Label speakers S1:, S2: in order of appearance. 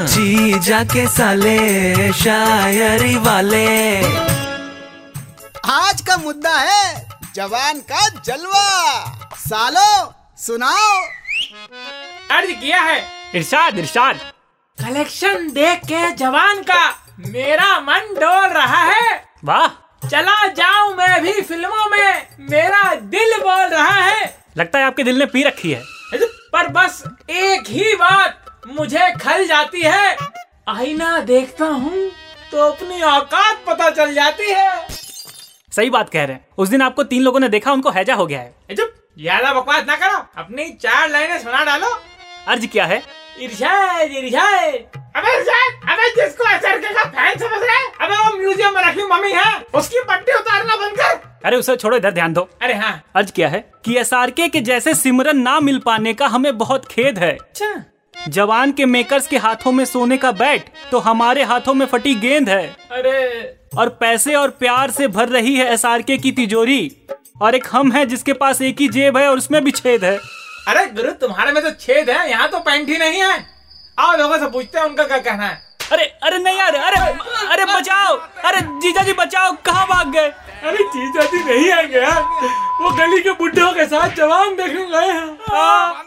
S1: जी जाके साले शायरी वाले।
S2: आज का मुद्दा है जवान का जलवा। सालो सुनाओ।
S3: अर्ज़ किया है।
S4: इरशाद इरशाद।
S3: कलेक्शन देख के जवान का मेरा मन डोल रहा है।
S4: वाह।
S3: चला जाऊँ मैं भी फ़िल्मों में मेरा दिल बोल रहा है।
S4: लगता है आपके दिल ने पी रखी है।
S3: पर बस एक ही बात मुझे खल जाती है। आईना देखता हूँ तो अपनी औकात पता चल जाती है।
S4: सही बात कह रहे हैं। उस दिन आपको तीन लोगों ने देखा उनको हैजा हो गया है।
S3: चुप। ज़्यादा बकवास ना करो। अपनी चार लाइनें सुना डालो।
S4: अर्ज़ क्या है?
S3: इरशाद इरशाद। अबे इरशाद अबे जिसको एसआरके का फ़ैन समझ रहा है? अबे वो म्यूज़ियम में रखी मम्मी है। उसकी पट्टी उतारना बंद कर।
S4: अरे उसे छोड़ो इधर ध्यान दो।
S3: अरे हाँ।
S4: अर्ज़ क्या है? कि एस के जैसे सिमरन ना मिल पाने का हमें बहुत खेद है।
S3: अच्छा।
S4: जवान के मेकर्स के हाथों में सोने का बैट तो हमारे हाथों में फटी गेंद है।
S3: अरे।
S4: और पैसे और प्यार से भर रही है एस आर के की तिजोरी। और एक हम है जिसके पास एक ही जेब है और उसमें भी छेद है।
S3: अरे गुरु तुम्हारे में तो छेद है यहाँ तो पैंट ही नहीं है। आओ लोगों से पूछते हैं उनका क्या कहना है।
S4: अरे अरे नहीं यार अरे अरे बचाओ अरे जीजा जी बचाओ कहाँ भाग गए?
S3: अरे जीजा जी नहीं आएँगे यार वो गली के बुढ़ों के साथ जवान देखने गए हैं। हाँ।